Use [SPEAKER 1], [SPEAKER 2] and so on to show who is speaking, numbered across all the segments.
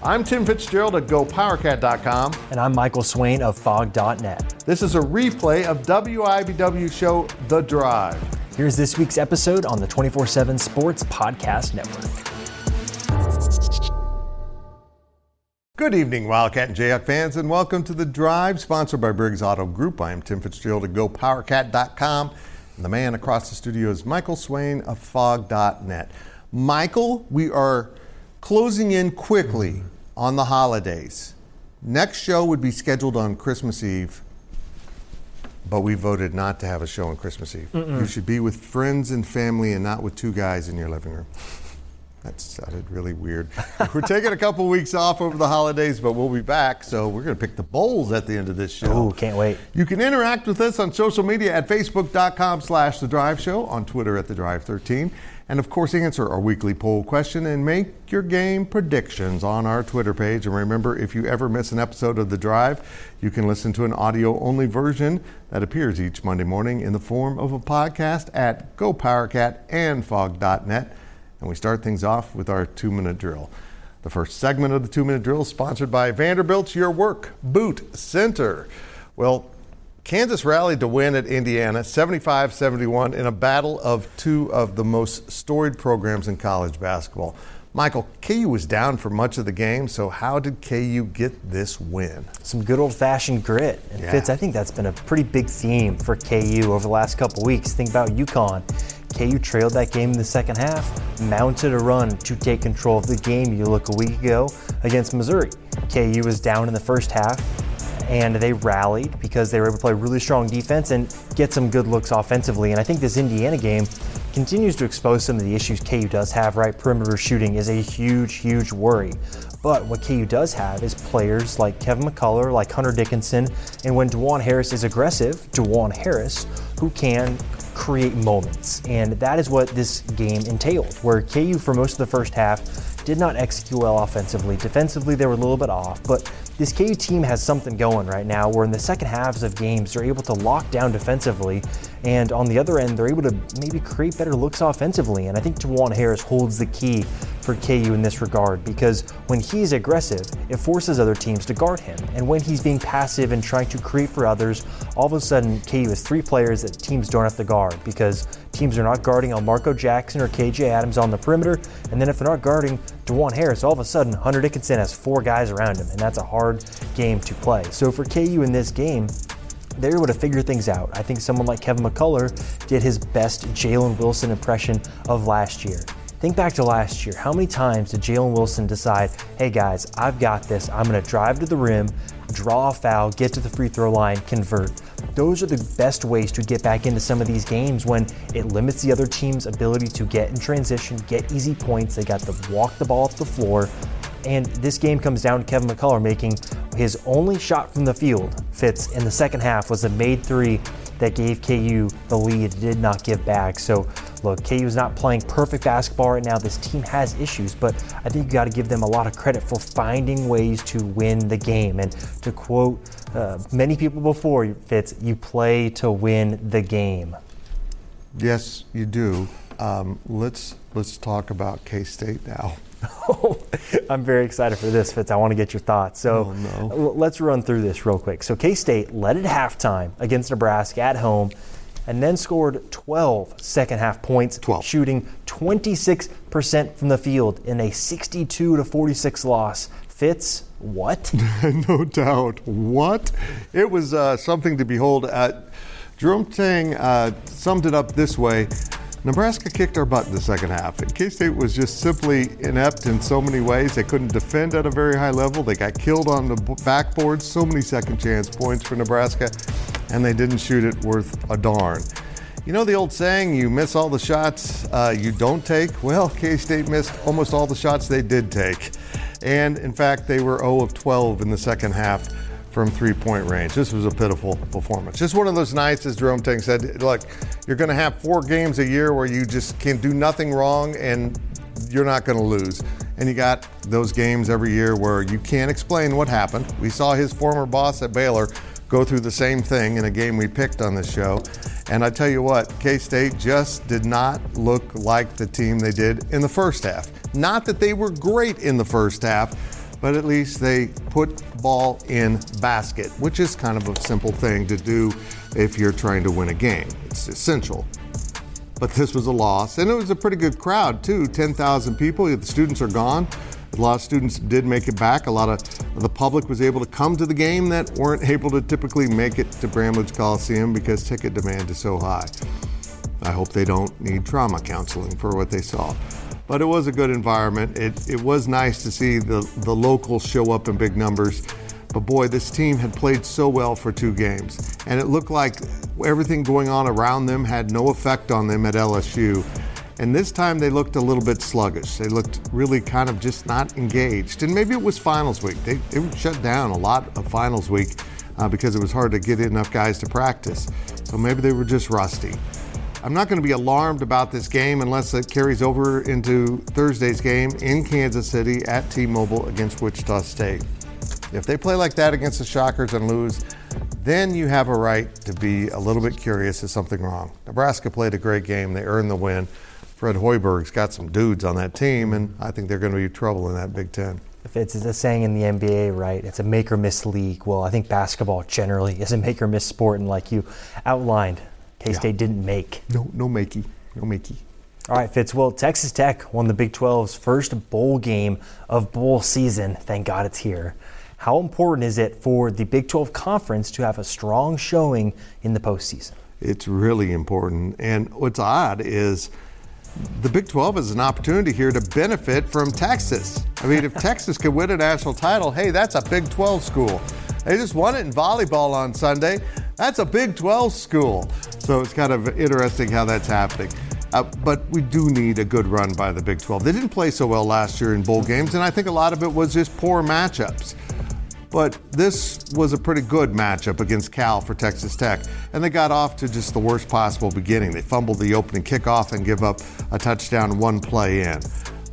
[SPEAKER 1] I'm Tim Fitzgerald at GoPowerCat.com.
[SPEAKER 2] And I'm Michael Swain of Phog.net.
[SPEAKER 1] This is a replay of WIBW show The Drive.
[SPEAKER 2] Here's this week's episode on the 24 7 Sports Podcast Network.
[SPEAKER 1] Good evening, Wildcat and Jayhawk fans, and welcome to The Drive, sponsored by Briggs Auto Group. I am Tim Fitzgerald at GoPowerCat.com, and the man across the studio is Michael Swain of Phog.net. Michael, we are closing in quickly on the holidays. Next show would be scheduled on Christmas Eve, but we voted not to have a show on Christmas Eve.
[SPEAKER 2] Mm-mm.
[SPEAKER 1] You should be with friends and family and not with two guys in your living room. That sounded really weird. we're taking a couple weeks off over the holidays, but we'll be back. So we're going to pick the bowls at the end of this show.
[SPEAKER 2] Ooh, can't wait.
[SPEAKER 1] You can interact with us on social media at facebook.com slash The Drive Show, on Twitter at The Drive 13, and of course answer our weekly poll question and make your game predictions on our Twitter page. And remember, if you ever miss an episode of The Drive, you can listen to an audio-only version that appears each Monday morning in the form of a podcast at GoPowerCat and. And we start things off with our two minute drill. The first segment of the two minute drill is sponsored by Vanderbilt's Your Work Boot Center. Well, Kansas rallied to win at Indiana 75 71 in a battle of two of the most storied programs in college basketball. Michael, KU was down for much of the game, so how did KU get this win?
[SPEAKER 2] Some good old fashioned grit. And
[SPEAKER 1] Yeah.
[SPEAKER 2] Fitz, I think that's been a pretty big theme for KU over the last couple weeks. Think about UConn. KU trailed that game in the second half, mounted a run to take control of the game. You look a week ago against Missouri. KU was down in the first half, and they rallied because they were able to play really strong defense and get some good looks offensively. And I think this Indiana game continues to expose some of the issues KU does have, right? Perimeter shooting is a huge, huge worry. But what KU does have is players like Kevin McCullar, like Hunter Dickinson, and when Dajuan Harris is aggressive, Dajuan Harris, who can create moments. And that is what this game entailed, where KU for most of the first half did not execute well offensively. Defensively, they were a little bit off, but this KU team has something going right now where in the second halves of games they're able to lock down defensively and on the other end they're able to maybe create better looks offensively and I think Dajuan Harris holds the key for KU in this regard because when he's aggressive it forces other teams to guard him and when he's being passive and trying to create for others all of a sudden KU has three players that teams don't have to guard because teams are not guarding Elmarko Jackson or KJ Adams on the perimeter and then if they're not guarding Dajuan Harris all of a sudden Hunter Dickinson has four guys around him and that's a hard game to play. So for KU in this game, they're able to figure things out. I think someone like Kevin McCullar did his best Jalen Wilson impression of last year. Think back to last year. How many times did Jalen Wilson decide, hey guys, I've got this. I'm going to drive to the rim, draw a foul, get to the free throw line, convert? Those are the best ways to get back into some of these games when it limits the other team's ability to get in transition, get easy points. They got to walk the ball up the floor. And this game comes down to Kevin McCullar making his only shot from the field, Fitz, in the second half was a made three that gave KU the lead, did not give back. So, look, KU is not playing perfect basketball right now. This team has issues, but I think you got to give them a lot of credit for finding ways to win the game. And to quote uh, many people before, Fitz, you play to win the game.
[SPEAKER 1] Yes, you do. Um, let's let's talk about K State now.
[SPEAKER 2] I'm very excited for this, Fitz. I want to get your thoughts. So
[SPEAKER 1] Oh, no.
[SPEAKER 2] let's run through this real quick. So K State led at halftime against Nebraska at home and then scored 12 second half points,
[SPEAKER 1] 12.
[SPEAKER 2] shooting 26% from the field in a 62 to 46 loss. Fitz, what?
[SPEAKER 1] no doubt. What? It was uh, something to behold. Uh, Jerome Tang uh, summed it up this way Nebraska kicked our butt in the second half. K State was just simply inept in so many ways. They couldn't defend at a very high level. They got killed on the backboard. So many second chance points for Nebraska, and they didn't shoot it worth a darn. You know the old saying, you miss all the shots uh, you don't take? Well, K State missed almost all the shots they did take. And in fact, they were 0 of 12 in the second half from three point range. This was a pitiful performance. Just one of those nights, as Jerome Tang said, look, you're going to have four games a year where you just can do nothing wrong and you're not going to lose. And you got those games every year where you can't explain what happened. We saw his former boss at Baylor go through the same thing in a game we picked on this show. And I tell you what, K State just did not look like the team they did in the first half. Not that they were great in the first half, but at least they put ball in basket, which is kind of a simple thing to do if you're trying to win a game. It's essential. But this was a loss, and it was a pretty good crowd too 10,000 people. The students are gone. A lot of students did make it back. A lot of the public was able to come to the game that weren't able to typically make it to Bramlage Coliseum because ticket demand is so high. I hope they don't need trauma counseling for what they saw. But it was a good environment. It, it was nice to see the, the locals show up in big numbers. But boy, this team had played so well for two games. And it looked like everything going on around them had no effect on them at LSU. And this time they looked a little bit sluggish. They looked really kind of just not engaged. And maybe it was finals week. They, they shut down a lot of finals week uh, because it was hard to get enough guys to practice. So maybe they were just rusty. I'm not going to be alarmed about this game unless it carries over into Thursday's game in Kansas City at T Mobile against Wichita State. If they play like that against the Shockers and lose, then you have a right to be a little bit curious is something wrong. Nebraska played a great game, they earned the win. Fred Hoiberg's got some dudes on that team, and I think they're going to be trouble in that Big Ten.
[SPEAKER 2] If it's a saying in the NBA, right? It's a make or miss league. Well, I think basketball generally is a make or miss sport, and like you outlined, K State yeah. didn't make.
[SPEAKER 1] No, no makey, no makey.
[SPEAKER 2] All right, Fitz. Well, Texas Tech won the Big 12's first bowl game of bowl season. Thank God it's here. How important is it for the Big 12 conference to have a strong showing in the postseason?
[SPEAKER 1] It's really important. And what's odd is the Big 12 is an opportunity here to benefit from Texas. I mean, if Texas could win a national title, hey, that's a Big 12 school. They just won it in volleyball on Sunday. That's a Big 12 school. So it's kind of interesting how that's happening. Uh, but we do need a good run by the Big 12. They didn't play so well last year in bowl games, and I think a lot of it was just poor matchups. But this was a pretty good matchup against Cal for Texas Tech, and they got off to just the worst possible beginning. They fumbled the opening kickoff and give up a touchdown one play in.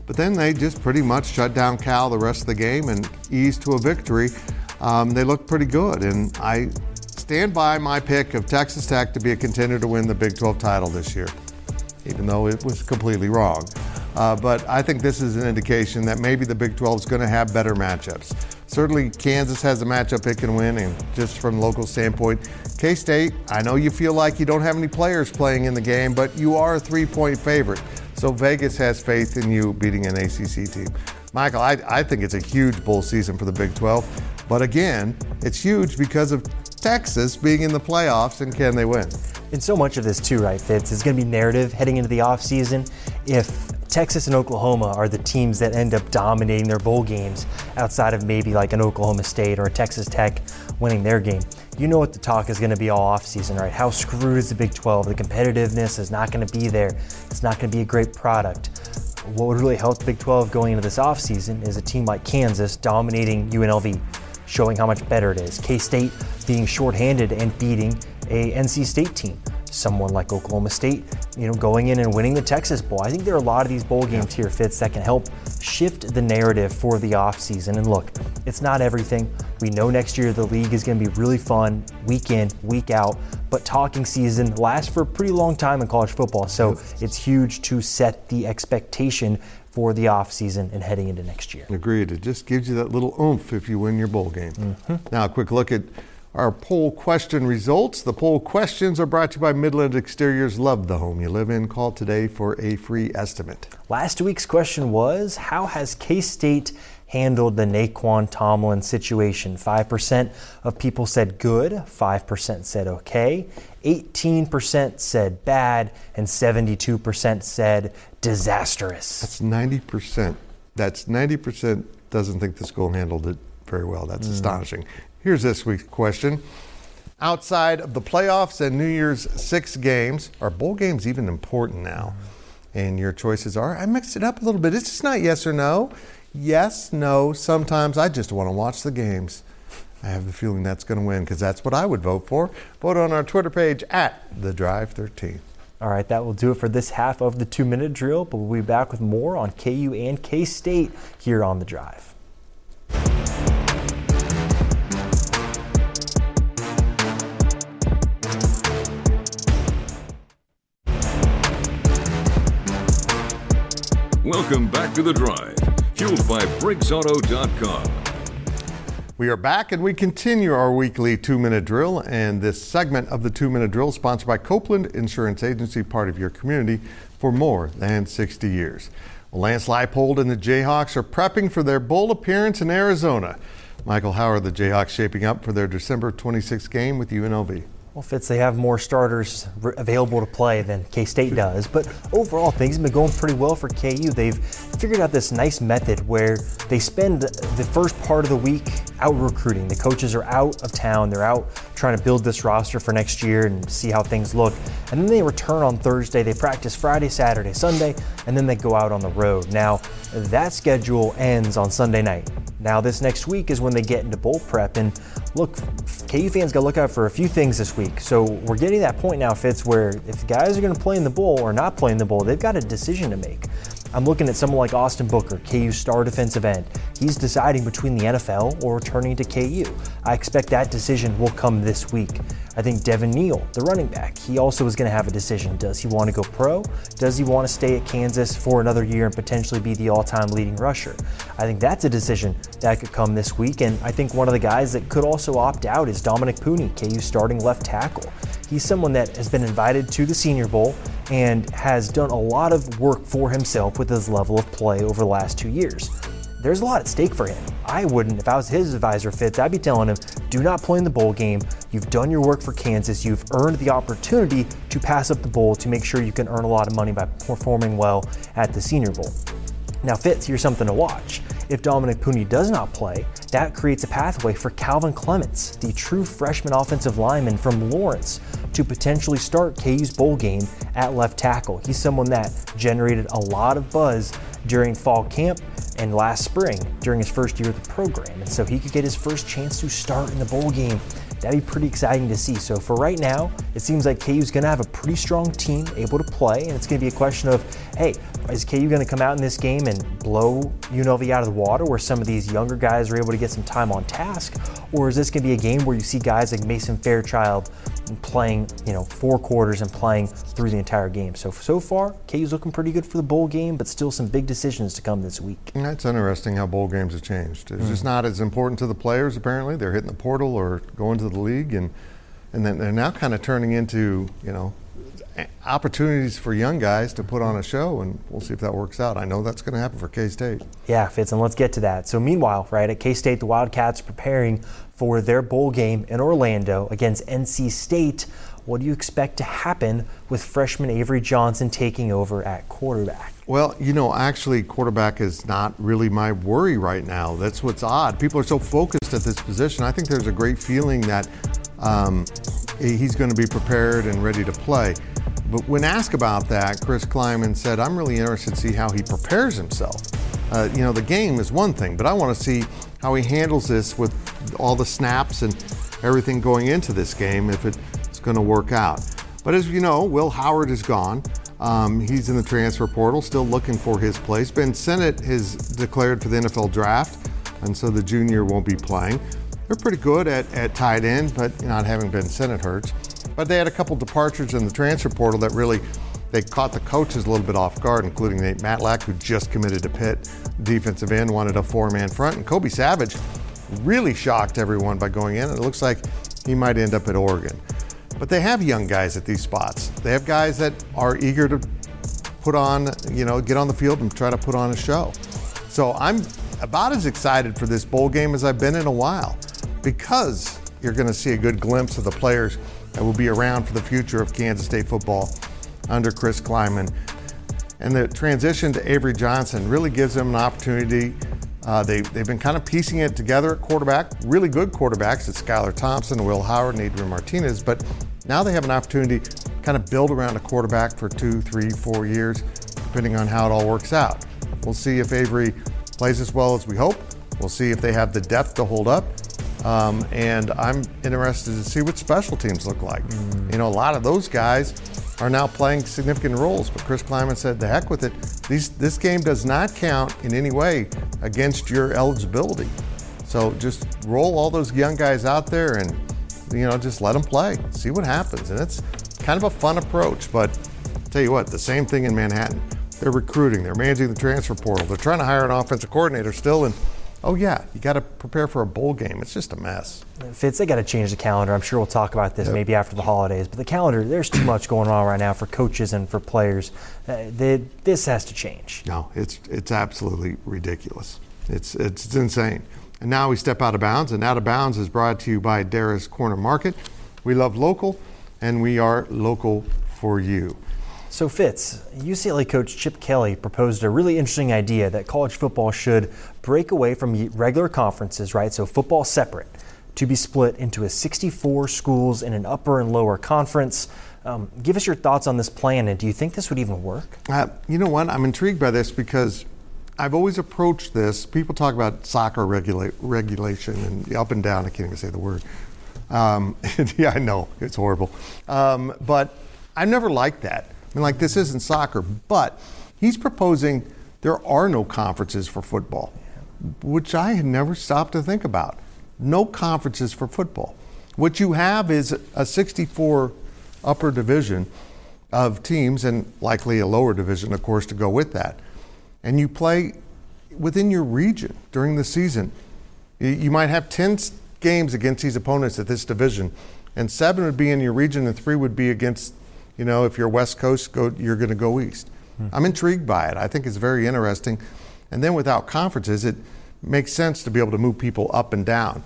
[SPEAKER 1] But then they just pretty much shut down Cal the rest of the game and eased to a victory. Um, they looked pretty good, and I stand by my pick of Texas Tech to be a contender to win the Big 12 title this year, even though it was completely wrong. Uh, but I think this is an indication that maybe the Big 12 is going to have better matchups. Certainly, Kansas has a matchup it can win, and just from local standpoint, K State, I know you feel like you don't have any players playing in the game, but you are a three point favorite. So Vegas has faith in you beating an ACC team. Michael, I, I think it's a huge bowl season for the Big 12. But again, it's huge because of Texas being in the playoffs, and can they win?
[SPEAKER 2] And so much of this, too, right, Fitz, is going to be narrative heading into the offseason. If Texas and Oklahoma are the teams that end up dominating their bowl games outside of maybe like an Oklahoma State or a Texas Tech winning their game. You know what the talk is going to be all offseason, right? How screwed is the Big 12? The competitiveness is not going to be there. It's not going to be a great product. What would really help the Big 12 going into this offseason is a team like Kansas dominating UNLV, showing how much better it is. K State being shorthanded and beating a NC State team someone like Oklahoma State, you know, going in and winning the Texas Bowl. I think there are a lot of these bowl games here, Fitz, that can help shift the narrative for the offseason. And look, it's not everything. We know next year the league is going to be really fun, week in, week out. But talking season lasts for a pretty long time in college football. So it's huge to set the expectation for the offseason and heading into next year.
[SPEAKER 1] Agreed. It just gives you that little oomph if you win your bowl game. Mm-hmm. Now, a quick look at our poll question results. The poll questions are brought to you by Midland Exteriors. Love the home you live in. Call today for a free estimate.
[SPEAKER 2] Last week's question was How has K State handled the Nae'Qwan Tomlin situation? 5% of people said good, 5% said okay, 18% said bad, and 72% said disastrous.
[SPEAKER 1] That's 90%. That's 90% doesn't think the school handled it very well. That's mm. astonishing. Here's this week's question. Outside of the playoffs and New Year's six games, are bowl games even important now? And your choices are I mixed it up a little bit. It's just not yes or no. Yes, no. Sometimes I just want to watch the games. I have the feeling that's going to win because that's what I would vote for. Vote on our Twitter page at the Drive 13.
[SPEAKER 2] All right, that will do it for this half of the two minute drill, but we'll be back with more on KU and K State here on the Drive.
[SPEAKER 3] Welcome back to The Drive. Fueled by BriggsAuto.com.
[SPEAKER 1] We are back and we continue our weekly two minute drill. And this segment of the two minute drill sponsored by Copeland Insurance Agency, part of your community for more than 60 years. Well, Lance Leipold and the Jayhawks are prepping for their bowl appearance in Arizona. Michael, how are the Jayhawks shaping up for their December 26th game with UNLV?
[SPEAKER 2] Well, Fitz, they have more starters available to play than K State does. But overall, things have been going pretty well for KU. They've figured out this nice method where they spend the first part of the week out recruiting. The coaches are out of town, they're out trying to build this roster for next year and see how things look. And then they return on Thursday. They practice Friday, Saturday, Sunday, and then they go out on the road. Now, that schedule ends on Sunday night. Now, this next week is when they get into bowl prep. And look, KU fans got to look out for a few things this week. So we're getting that point now, Fitz, where if the guys are going to play in the bowl or not play in the bowl, they've got a decision to make. I'm looking at someone like Austin Booker, KU's star defensive end. He's deciding between the NFL or returning to KU. I expect that decision will come this week. I think Devin Neal, the running back, he also is going to have a decision. Does he want to go pro? Does he want to stay at Kansas for another year and potentially be the all time leading rusher? I think that's a decision that could come this week. And I think one of the guys that could also opt out is Dominic Puni, KU starting left tackle. He's someone that has been invited to the Senior Bowl and has done a lot of work for himself with his level of play over the last two years. There's a lot at stake for him. I wouldn't, if I was his advisor, Fitz, I'd be telling him, do not play in the bowl game. You've done your work for Kansas. You've earned the opportunity to pass up the bowl to make sure you can earn a lot of money by performing well at the Senior Bowl. Now, Fitz, here's something to watch. If Dominic Puni does not play, that creates a pathway for Calvin Clements, the true freshman offensive lineman from Lawrence, to potentially start KU's bowl game at left tackle. He's someone that generated a lot of buzz during fall camp and last spring during his first year of the program. And so he could get his first chance to start in the bowl game. That'd be pretty exciting to see. So for right now, it seems like KU's going to have a pretty strong team able to play, and it's going to be a question of, hey, is KU going to come out in this game and blow UNLV out of the water where some of these younger guys are able to get some time on task? Or is this going to be a game where you see guys like Mason Fairchild playing, you know, four quarters and playing through the entire game? So, so far, KU's looking pretty good for the bowl game, but still some big decisions to come this week.
[SPEAKER 1] That's interesting how bowl games have changed. It's mm. just not as important to the players, apparently. They're hitting the portal or going to the league, and, and then they're now kind of turning into, you know, opportunities for young guys to put on a show, and we'll see if that works out. I know that's going to happen for K State.
[SPEAKER 2] Yeah, Fitz, and let's get to that. So, meanwhile, right at K State, the Wildcats preparing for their bowl game in Orlando against NC State. What do you expect to happen with freshman Avery Johnson taking over at quarterback?
[SPEAKER 1] Well, you know, actually, quarterback is not really my worry right now. That's what's odd. People are so focused at this position. I think there's a great feeling that um, he's going to be prepared and ready to play. But when asked about that, Chris Klieman said, I'm really interested to see how he prepares himself. Uh, you know, the game is one thing, but I want to see how he handles this with all the snaps and everything going into this game if it's going to work out. But as you know, Will Howard is gone. Um, he's in the transfer portal, still looking for his place. Ben Sinnott has declared for the NFL draft, and so the junior won't be playing. They're pretty good at, at tight end, but not having Ben Sinnott hurts. But they had a couple departures in the transfer portal that really they caught the coaches a little bit off guard, including Nate Matlack, who just committed to Pitt. Defensive end wanted a four-man front, and Kobe Savage really shocked everyone by going in. And it looks like he might end up at Oregon. But they have young guys at these spots. They have guys that are eager to put on, you know, get on the field and try to put on a show. So I'm about as excited for this bowl game as I've been in a while because you're going to see a good glimpse of the players that will be around for the future of Kansas State football under Chris Klieman. And the transition to Avery Johnson really gives them an opportunity. Uh, they, they've been kind of piecing it together at quarterback, really good quarterbacks. It's Skylar Thompson, Will Howard, and Adrian Martinez. But now they have an opportunity to kind of build around a quarterback for two, three, four years, depending on how it all works out. We'll see if Avery plays as well as we hope. We'll see if they have the depth to hold up. Um, and I'm interested to see what special teams look like. Mm. You know, a lot of those guys are now playing significant roles, but Chris Klieman said, the heck with it. These, this game does not count in any way against your eligibility. So just roll all those young guys out there and, you know, just let them play, see what happens. And it's kind of a fun approach, but I'll tell you what, the same thing in Manhattan. They're recruiting. They're managing the transfer portal. They're trying to hire an offensive coordinator still. And oh yeah, you got to prepare for a bowl game. It's just a mess.
[SPEAKER 2] Fitz, they got to change the calendar. I'm sure we'll talk about this yep. maybe after the holidays. But the calendar, there's too much going on right now for coaches and for players. Uh, they, this has to change.
[SPEAKER 1] No, it's it's absolutely ridiculous. It's it's insane. And now we step out of bounds. And out of bounds is brought to you by Dara's Corner Market. We love local, and we are local for you.
[SPEAKER 2] So, Fitz, UCLA coach Chip Kelly proposed a really interesting idea that college football should break away from regular conferences, right? So, football separate, to be split into a 64 schools in an upper and lower conference. Um, give us your thoughts on this plan, and do you think this would even work?
[SPEAKER 1] Uh, you know what? I'm intrigued by this because I've always approached this. People talk about soccer regula- regulation and up and down. I can't even say the word. Um, yeah, I know it's horrible, um, but I never liked that I mean, like, this isn't soccer, but he's proposing there are no conferences for football, which I had never stopped to think about. No conferences for football. What you have is a 64 upper division of teams, and likely a lower division, of course, to go with that. And you play within your region during the season. You might have 10 games against these opponents at this division, and seven would be in your region, and three would be against you know, if you're West Coast, go, you're going to go East. Hmm. I'm intrigued by it. I think it's very interesting. And then without conferences, it makes sense to be able to move people up and down.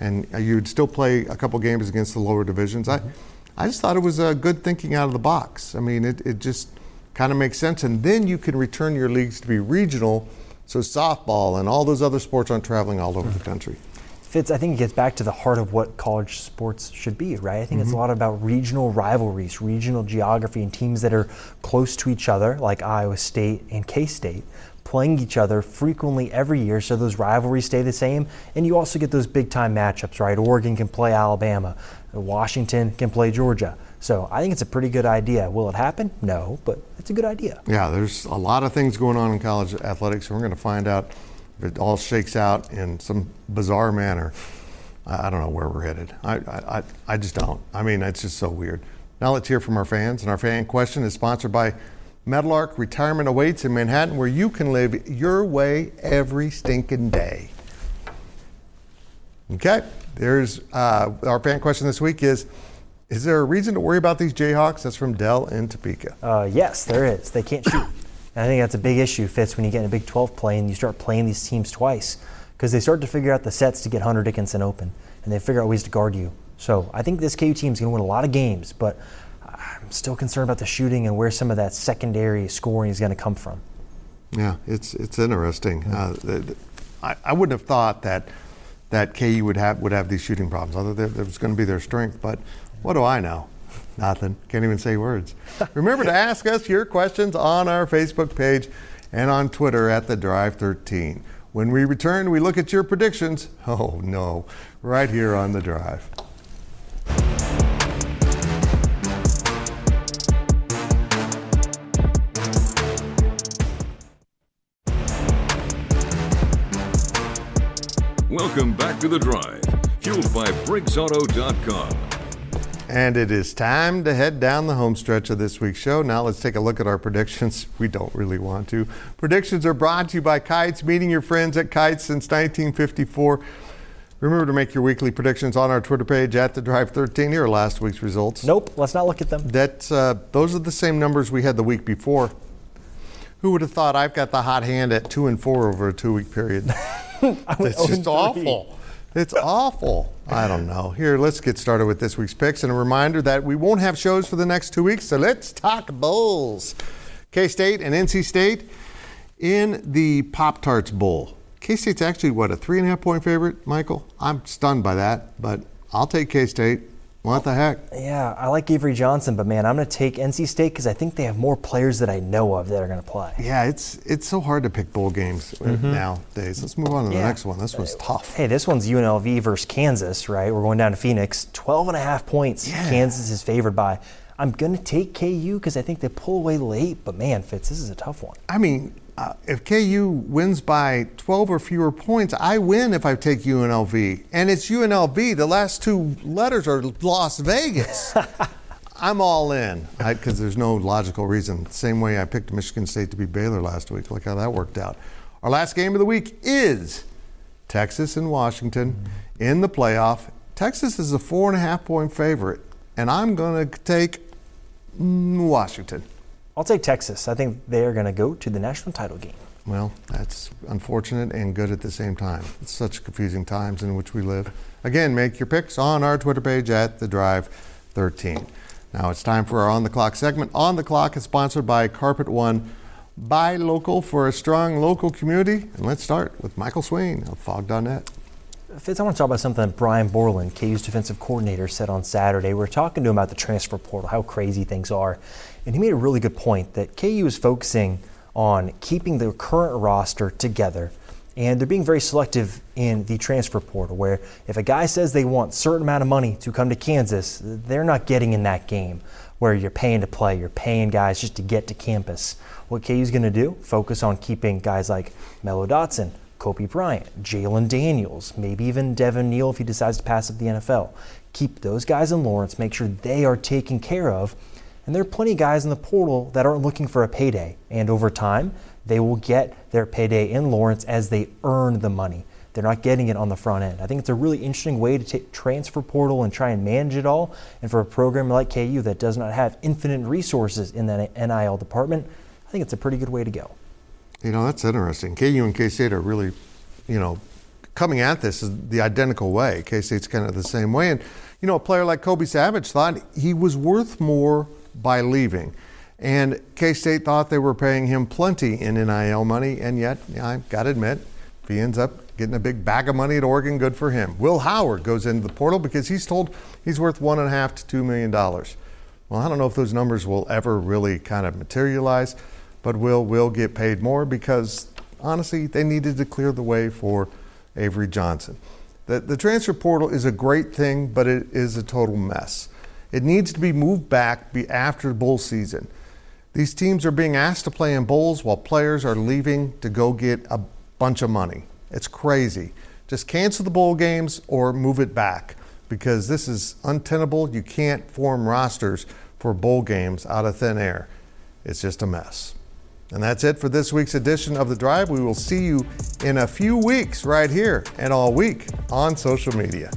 [SPEAKER 1] And you'd still play a couple games against the lower divisions. Mm-hmm. I, I just thought it was a good thinking out of the box. I mean, it, it just kind of makes sense. And then you can return your leagues to be regional, so softball and all those other sports aren't traveling all over mm-hmm. the country.
[SPEAKER 2] Fitz, I think it gets back to the heart of what college sports should be, right? I think mm-hmm. it's a mm-hmm. lot about regional rivalries, regional geography, and teams that are close to each other, like Iowa State and K State, playing each other frequently every year so those rivalries stay the same. And you also get those big time matchups, right? Oregon can play Alabama, Washington can play Georgia. So I think it's a pretty good idea. Will it happen? No, but it's a good idea.
[SPEAKER 1] Yeah, there's a lot of things going on in college athletics, and we're going to find out if it all shakes out in some bizarre manner, I, don't know where we're headed. I, I, I just don't. I mean, it's just so weird. Now let's hear from our fans. And our fan question is sponsored by Meadowlark Retirement Awaits in Manhattan, where you can live your way every stinking day. Okay, there's uh, our fan question this week is Is there a reason to worry about these Jayhawks? That's from Dell in Topeka.
[SPEAKER 2] Uh, yes, there is. They can't shoot. And I think that's a big issue, Fitz, when you get in a Big 12 play and you start playing these teams twice because they start to figure out the sets to get Hunter Dickinson open and they figure out ways to guard you. So I think this KU team is going to win a lot of games, but I'm still concerned about the shooting and where some of that secondary scoring is going to come from.
[SPEAKER 1] Yeah, it's it's interesting. Mm-hmm. Uh, I, I wouldn't have thought that that KU would have would have these shooting problems. Other than that was going to be their strength, but what do I know? Nothing. Can't even say words. Remember to ask us your questions on our Facebook page and on Twitter at the Drive 13. When we return, we look at your predictions. Oh no, right here on the Drive.
[SPEAKER 3] Welcome back to the Drive, fueled by BriggsAuto.com.
[SPEAKER 1] And it is time to head down the home stretch of this week's show. Now let's take a look at our predictions. We don't really want to. Predictions are brought to you by Kites, meeting your friends at Kites since 1954. Remember to make your weekly predictions on our Twitter page at the Drive 13. Here are last week's results.
[SPEAKER 2] Nope, let's not look at them.
[SPEAKER 1] That's uh, those are the same numbers we had the week before. Who would have thought I've got the hot hand at two and four over a two week period? That's just awful. It's awful. I don't know. Here, let's get started with this week's picks. And a reminder that we won't have shows for the next two weeks, so let's talk bowls. K State and NC State in the Pop Tarts Bowl. K State's actually, what, a three and a half point favorite, Michael? I'm stunned by that, but I'll take K State. What the heck?
[SPEAKER 2] Yeah, I like Avery Johnson, but man, I'm going to take NC State because I think they have more players that I know of that are going to play.
[SPEAKER 1] Yeah, it's it's so hard to pick bowl games mm-hmm. nowadays. Let's move on to the yeah. next one. This one's tough.
[SPEAKER 2] Hey, this one's UNLV versus Kansas, right? We're going down to Phoenix. 12 and a half points. Yeah. Kansas is favored by. I'm going to take KU because I think they pull away late, but man, Fitz, this is a tough one.
[SPEAKER 1] I mean, uh, if KU wins by 12 or fewer points, I win if I take UNLV. And it's UNLV. The last two letters are Las Vegas. I'm all in because there's no logical reason. Same way I picked Michigan State to beat Baylor last week. Look how that worked out. Our last game of the week is Texas and Washington mm-hmm. in the playoff. Texas is a four and a half point favorite, and I'm going to take Washington.
[SPEAKER 2] I'll take Texas. I think they are going to go to the national title game.
[SPEAKER 1] Well, that's unfortunate and good at the same time. It's such confusing times in which we live. Again, make your picks on our Twitter page at The Drive 13. Now it's time for our On the Clock segment. On the Clock is sponsored by Carpet One. Buy local for a strong local community. And let's start with Michael Swain of Phog.net.
[SPEAKER 2] Fitz, I want to talk about something that Brian Borland, KU's defensive coordinator, said on Saturday. We were talking to him about the transfer portal, how crazy things are. And he made a really good point that KU is focusing on keeping the current roster together. And they're being very selective in the transfer portal, where if a guy says they want a certain amount of money to come to Kansas, they're not getting in that game where you're paying to play, you're paying guys just to get to campus. What KU's going to do? Focus on keeping guys like Mello Dotson, Cobee Bryant, Jalen Daniels, maybe even Devin Neal if he decides to pass up the NFL. Keep those guys in Lawrence, make sure they are taken care of and there are plenty of guys in the portal that aren't looking for a payday. And over time, they will get their payday in Lawrence as they earn the money. They're not getting it on the front end. I think it's a really interesting way to take transfer portal and try and manage it all. And for a program like KU that does not have infinite resources in that NIL department, I think it's a pretty good way to go.
[SPEAKER 1] You know, that's interesting. KU and K State are really, you know, coming at this the identical way. K State's kind of the same way. And, you know, a player like Kobe Savage thought he was worth more by leaving. And K State thought they were paying him plenty in NIL money, and yet, I've got to admit, if he ends up getting a big bag of money at Oregon, good for him. Will Howard goes into the portal because he's told he's worth one and a half to two million dollars. Well, I don't know if those numbers will ever really kind of materialize, but Will will get paid more because honestly, they needed to clear the way for Avery Johnson. The, the transfer portal is a great thing, but it is a total mess. It needs to be moved back be after the bowl season. These teams are being asked to play in bowls while players are leaving to go get a bunch of money. It's crazy. Just cancel the bowl games or move it back because this is untenable. You can't form rosters for bowl games out of thin air. It's just a mess. And that's it for this week's edition of The Drive. We will see you in a few weeks right here and all week on social media.